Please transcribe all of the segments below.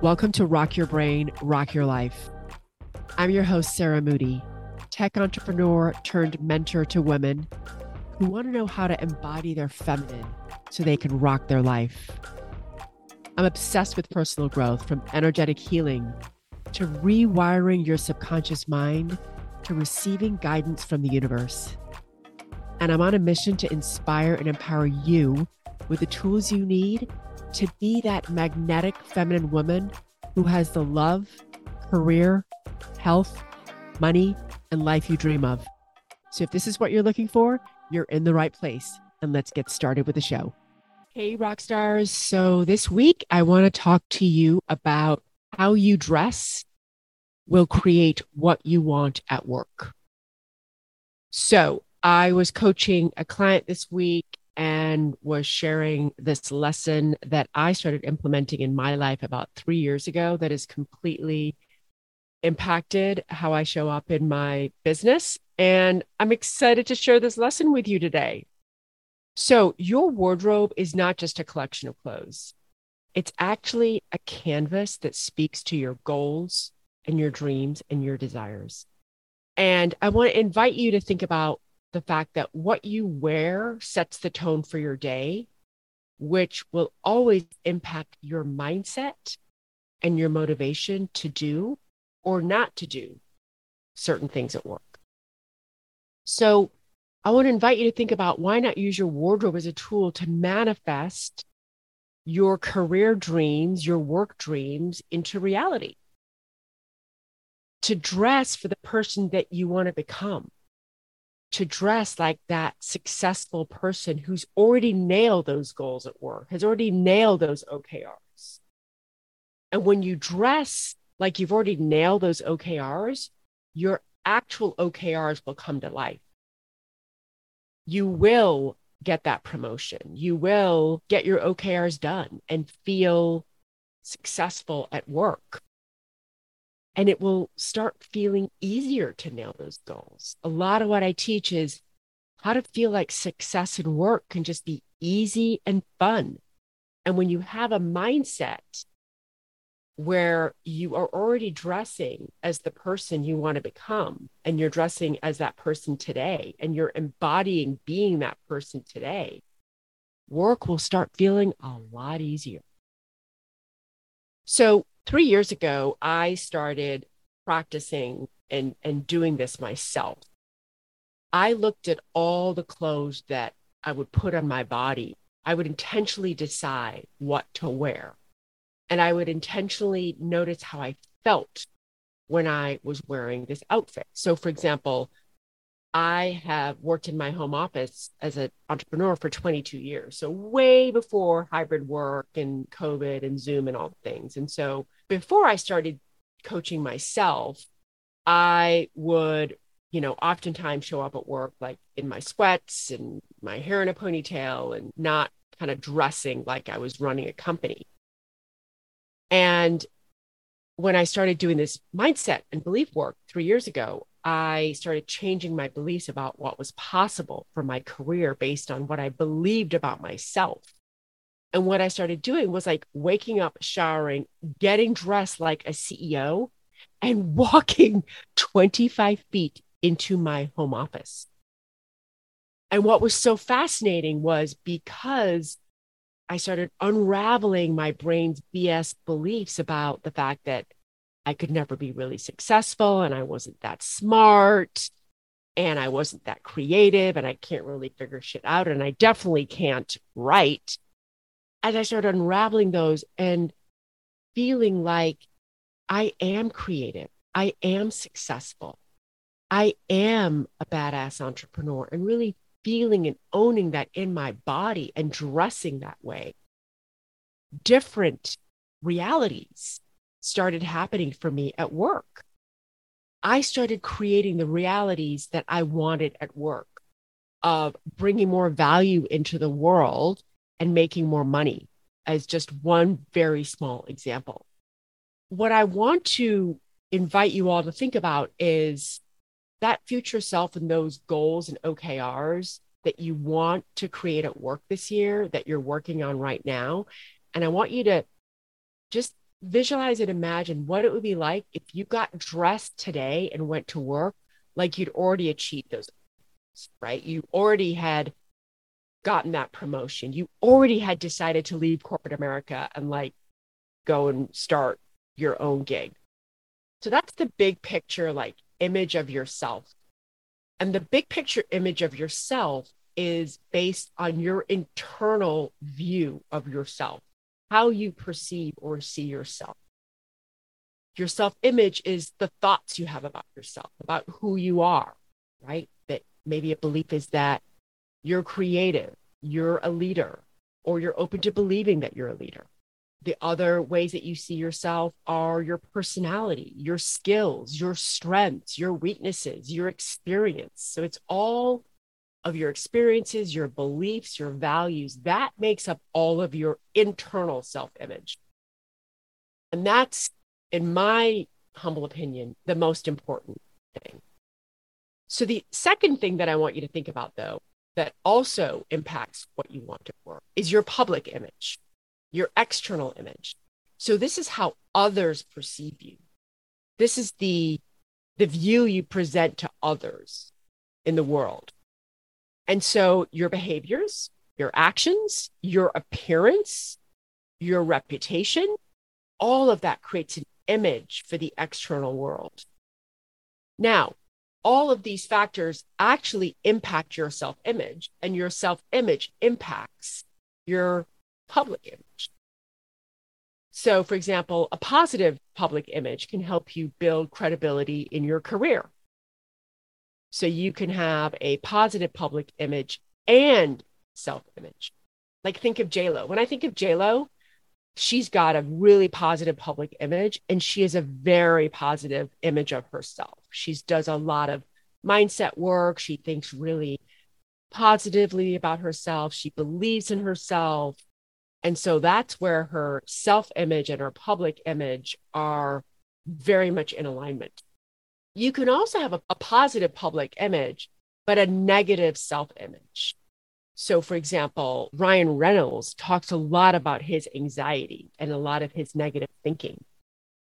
Welcome to Rock Your Brain, Rock Your Life. I'm your host, Sarah Moody, tech entrepreneur turned mentor to women who want to know how to embody their feminine so they can rock their life. I'm obsessed with personal growth from energetic healing to rewiring your subconscious mind to receiving guidance from the universe. And I'm on a mission to inspire and empower you with the tools you need to be that magnetic feminine woman who has the love, career, health, money, and life you dream of. So if this is what you're looking for, you're in the right place. And let's get started with the show. Hey, rock stars. So this week, I want to talk to you about how you dress will create what you want at work. So I was coaching a client this week and was sharing this lesson that I started implementing in my life about three years ago that has completely impacted how I show up in my business. And I'm excited to share this lesson with you today. So, your wardrobe is not just a collection of clothes, it's actually a canvas that speaks to your goals and your dreams and your desires. And I want to invite you to think about the fact that what you wear sets the tone for your day, which will always impact your mindset and your motivation to do or not to do certain things at work. So, I want to invite you to think about why not use your wardrobe as a tool to manifest your career dreams, your work dreams into reality. To dress for the person that you want to become to dress like that successful person who's already nailed those goals at work, has already nailed those OKRs. And when you dress like you've already nailed those OKRs, your actual OKRs will come to life. You will get that promotion. You will get your OKRs done and feel successful at work and it will start feeling easier to nail those goals. A lot of what I teach is how to feel like success in work can just be easy and fun. And when you have a mindset where you are already dressing as the person you want to become, and you're dressing as that person today, and you're embodying being that person today, work will start feeling a lot easier. So, three years ago, I started practicing and, and doing this myself. I looked at all the clothes that I would put on my body. I would intentionally decide what to wear. And I would intentionally notice how I felt when I was wearing this outfit. So, for example, I have worked in my home office as an entrepreneur for 22 years. So, way before hybrid work and COVID and Zoom and all the things. And so, before I started coaching myself, I would, you know, oftentimes show up at work like in my sweats and my hair in a ponytail and not kind of dressing like I was running a company. And when I started doing this mindset and belief work three years ago, I started changing my beliefs about what was possible for my career based on what I believed about myself. And what I started doing was like waking up, showering, getting dressed like a CEO, and walking 25 feet into my home office. And what was so fascinating was because I started unraveling my brain's BS beliefs about the fact that I could never be really successful and I wasn't that smart and I wasn't that creative and I can't really figure shit out and I definitely can't write as I started unraveling those and feeling like I am creative, I am successful, I am a badass entrepreneur, and really feeling and owning that in my body and dressing that way, different realities started happening for me at work. I started creating the realities that I wanted at work of bringing more value into the world and making more money as just one very small example. What I want to invite you all to think about is that future self and those goals and OKRs that you want to create at work this year that you're working on right now. And I want you to just visualize and imagine what it would be like if you got dressed today and went to work like you'd already achieved those, right? You already had gotten that promotion. You already had decided to leave corporate America and like go and start your own gig. So that's the big picture, like image of yourself. And the big picture image of yourself is based on your internal view of yourself, how you perceive or see yourself. Your self image is the thoughts you have about yourself, about who you are, right? That maybe a belief is that you're creative, you're a leader, or you're open to believing that you're a leader. The other ways that you see yourself are your personality, your skills, your strengths, your weaknesses, your experience. So it's all of your experiences, your beliefs, your values. That makes up all of your internal self image. And that's, in my humble opinion, the most important thing. So, the second thing that I want you to think about, though, that also impacts what you want to work is your public image, your external image. So this is how others perceive you. This is the the view you present to others in the world. And so your behaviors, your actions, your appearance, your reputation, all of that creates an image for the external world. Now, all of these factors actually impact your self image, and your self image impacts your public image. So, for example, a positive public image can help you build credibility in your career. So, you can have a positive public image and self image. Like, think of JLo. When I think of JLo, she's got a really positive public image and she has a very positive image of herself. She does a lot of mindset work. She thinks really positively about herself. She believes in herself. And so that's where her self image and her public image are very much in alignment. You can also have a, a positive public image, but a negative self image. So, for example, Ryan Reynolds talks a lot about his anxiety and a lot of his negative thinking.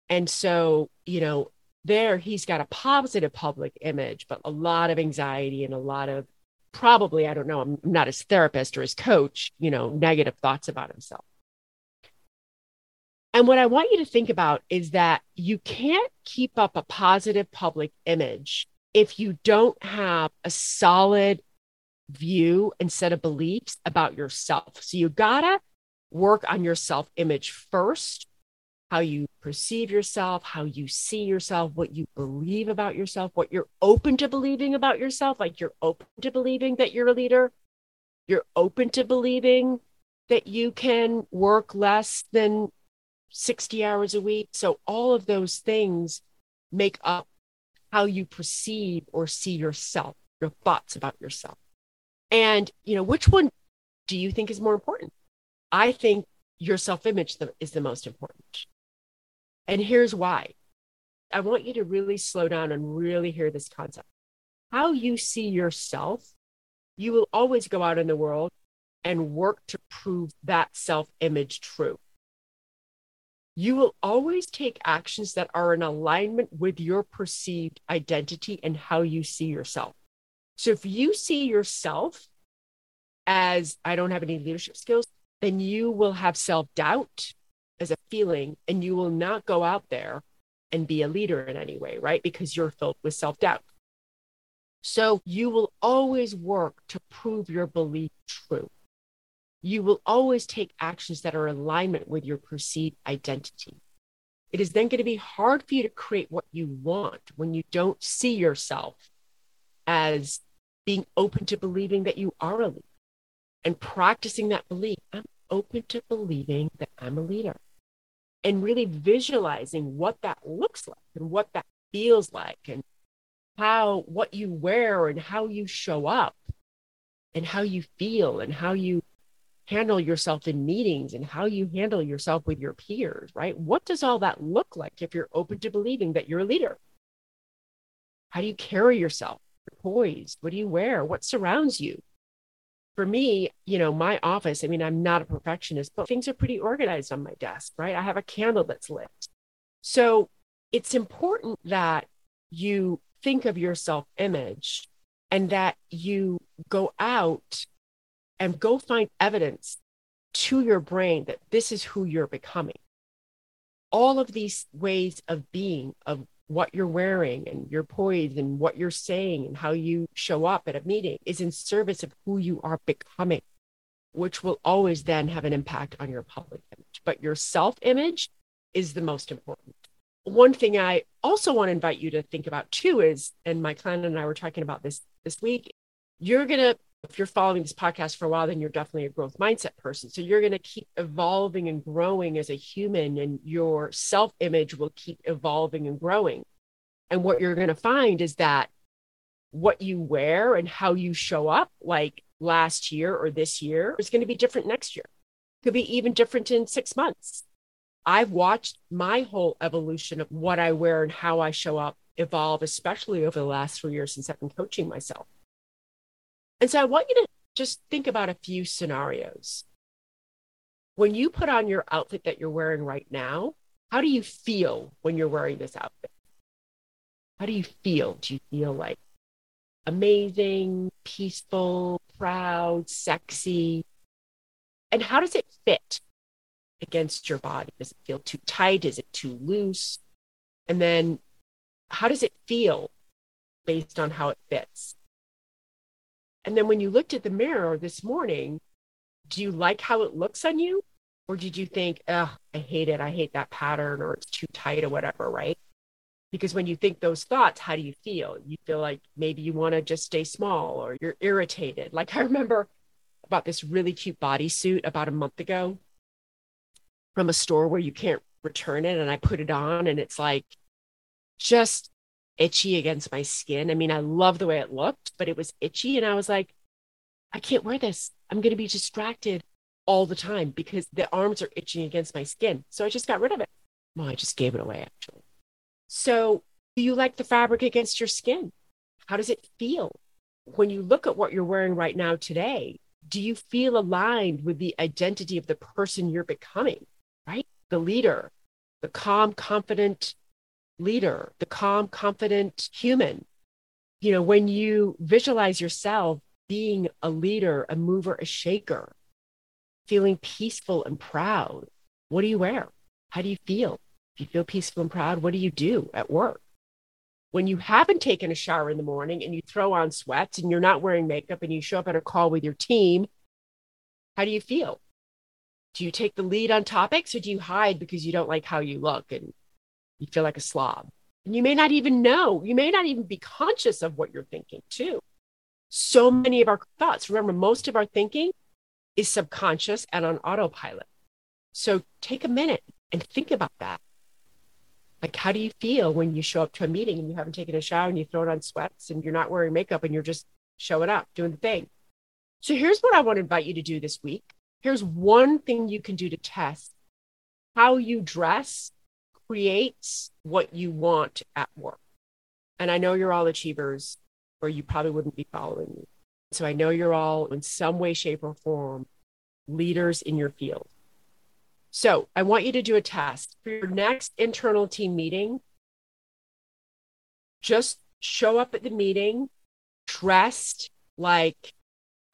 And so, you know, there he's got a positive public image, but a lot of anxiety and a lot of probably, I don't know, I'm not his therapist or his coach, you know, negative thoughts about himself. And what I want you to think about is that you can't keep up a positive public image if you don't have a solid view and set of beliefs about yourself. So you gotta work on your self image first, how you perceive yourself, how you see yourself, what you believe about yourself, what you're open to believing about yourself. Like you're open to believing that you're a leader, you're open to believing that you can work less than 60 hours a week. So all of those things make up how you perceive or see yourself, your thoughts about yourself. And, you know, which one do you think is more important? I think your self image is the most important. And here's why. I want you to really slow down and really hear this concept. How you see yourself, you will always go out in the world and work to prove that self image true. You will always take actions that are in alignment with your perceived identity and how you see yourself. So if you see yourself as I don't have any leadership skills, then you will have self doubt as a feeling and you will not go out there and be a leader in any way, right? Because you're filled with self doubt. So you will always work to prove your belief true. You will always take actions that are in alignment with your perceived identity. It is then going to be hard for you to create what you want when you don't see yourself as being open to believing that you are a leader and practicing that belief. I'm open to believing that I'm a leader and really visualizing what that looks like and what that feels like and how what you wear and how you show up and how you feel and how you handle yourself in meetings and how you handle yourself with your peers, right? What does all that look like if you're open to believing that you're a leader? How do you carry yourself? You're poised? What do you wear? What surrounds you? For me, you know, my office, I mean, I'm not a perfectionist, but things are pretty organized on my desk, right? I have a candle that's lit. So it's important that you think of your self image and that you go out and go find evidence to your brain that this is who you're becoming. All of these ways of being, of what you're wearing and your poise and what you're saying and how you show up at a meeting is in service of who you are becoming, which will always then have an impact on your public image. But your self image is the most important. One thing I also want to invite you to think about too is, and my client and I were talking about this this week, you're going to if you're following this podcast for a while, then you're definitely a growth mindset person. So you're going to keep evolving and growing as a human, and your self image will keep evolving and growing. And what you're going to find is that what you wear and how you show up, like last year or this year, is going to be different next year. Could be even different in six months. I've watched my whole evolution of what I wear and how I show up evolve, especially over the last three years since I've been coaching myself. And so I want you to just think about a few scenarios. When you put on your outfit that you're wearing right now, how do you feel when you're wearing this outfit? How do you feel? Do you feel like amazing, peaceful, proud, sexy? And how does it fit against your body? Does it feel too tight? Is it too loose? And then how does it feel based on how it fits? And then when you looked at the mirror this morning, do you like how it looks on you? Or did you think, oh, I hate it. I hate that pattern or it's too tight or whatever, right? Because when you think those thoughts, how do you feel? You feel like maybe you want to just stay small or you're irritated. Like I remember about this really cute bodysuit about a month ago from a store where you can't return it. And I put it on and it's like just itchy against my skin. I mean, I love the way it looked, but it was itchy. And I was like, I can't wear this. I'm going to be distracted all the time because the arms are itching against my skin. So I just got rid of it. Well, I just gave it away actually. So, do you like the fabric against your skin? How does it feel? When you look at what you're wearing right now today, do you feel aligned with the identity of the person you're becoming, right? The leader, the calm, confident, leader, the calm, confident human. You know, when you visualize yourself being a leader, a mover, a shaker, feeling peaceful and proud, what do you wear? How do you feel? If you feel peaceful and proud, what do you do at work? When you haven't taken a shower in the morning and you throw on sweats and you're not wearing makeup and you show up at a call with your team, how do you feel? Do you take the lead on topics or do you hide because you don't like how you look and you feel like a slob. And you may not even know, you may not even be conscious of what you're thinking, too. So many of our thoughts, remember, most of our thinking is subconscious and on autopilot. So take a minute and think about that. Like, how do you feel when you show up to a meeting and you haven't taken a shower and you throw on sweats and you're not wearing makeup and you're just showing up, doing the thing? So, here's what I want to invite you to do this week. Here's one thing you can do to test how you dress creates what you want at work. And I know you're all achievers, or you probably wouldn't be following me. So I know you're all in some way, shape, or form leaders in your field. So I want you to do a test for your next internal team meeting. Just show up at the meeting dressed like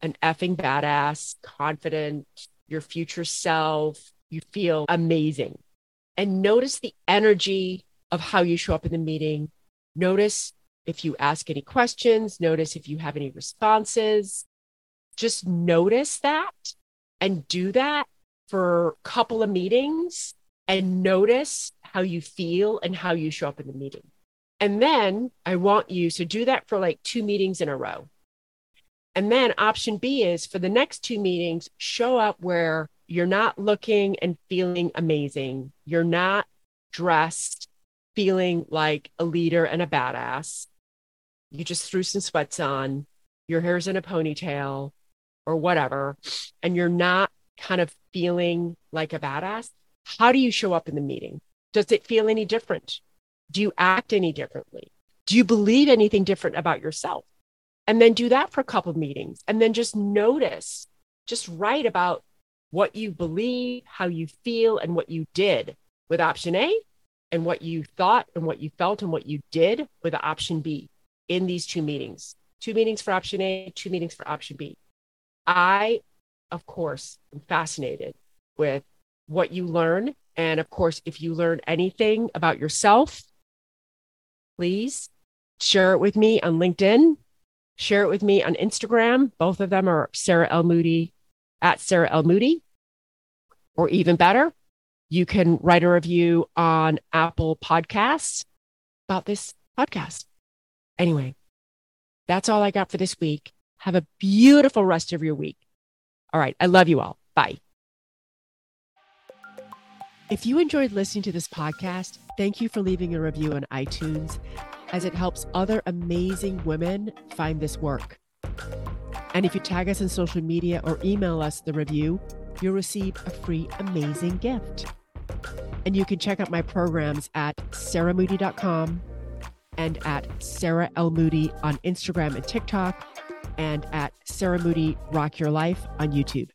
an effing badass, confident, your future self. You feel amazing and notice the energy of how you show up in the meeting. Notice if you ask any questions, notice if you have any responses. Just notice that and do that for a couple of meetings and notice how you feel and how you show up in the meeting. And then I want you to do that for like two meetings in a row. And then option B is for the next two meetings, show up where you're not looking and feeling amazing. You're not dressed feeling like a leader and a badass. You just threw some sweats on, your hair's in a ponytail or whatever, and you're not kind of feeling like a badass. How do you show up in the meeting? Does it feel any different? Do you act any differently? Do you believe anything different about yourself? And then do that for a couple of meetings and then just notice, just write about what you believe, how you feel, and what you did with option A, and what you thought and what you felt and what you did with option B in these two meetings. Two meetings for option A, two meetings for option B. I, of course, am fascinated with what you learn. And of course, if you learn anything about yourself, please share it with me on LinkedIn, share it with me on Instagram. Both of them are Sarah L. Moody at Sarah L. Moody. Or even better, you can write a review on Apple Podcasts about this podcast. Anyway, that's all I got for this week. Have a beautiful rest of your week. All right. I love you all. Bye. If you enjoyed listening to this podcast, thank you for leaving a review on iTunes as it helps other amazing women find this work. And if you tag us on social media or email us the review, you'll receive a free amazing gift. And you can check out my programs at sarahmoody.com and at Sarah L. Moody on Instagram and TikTok and at Sarah Moody Rock Your Life on YouTube.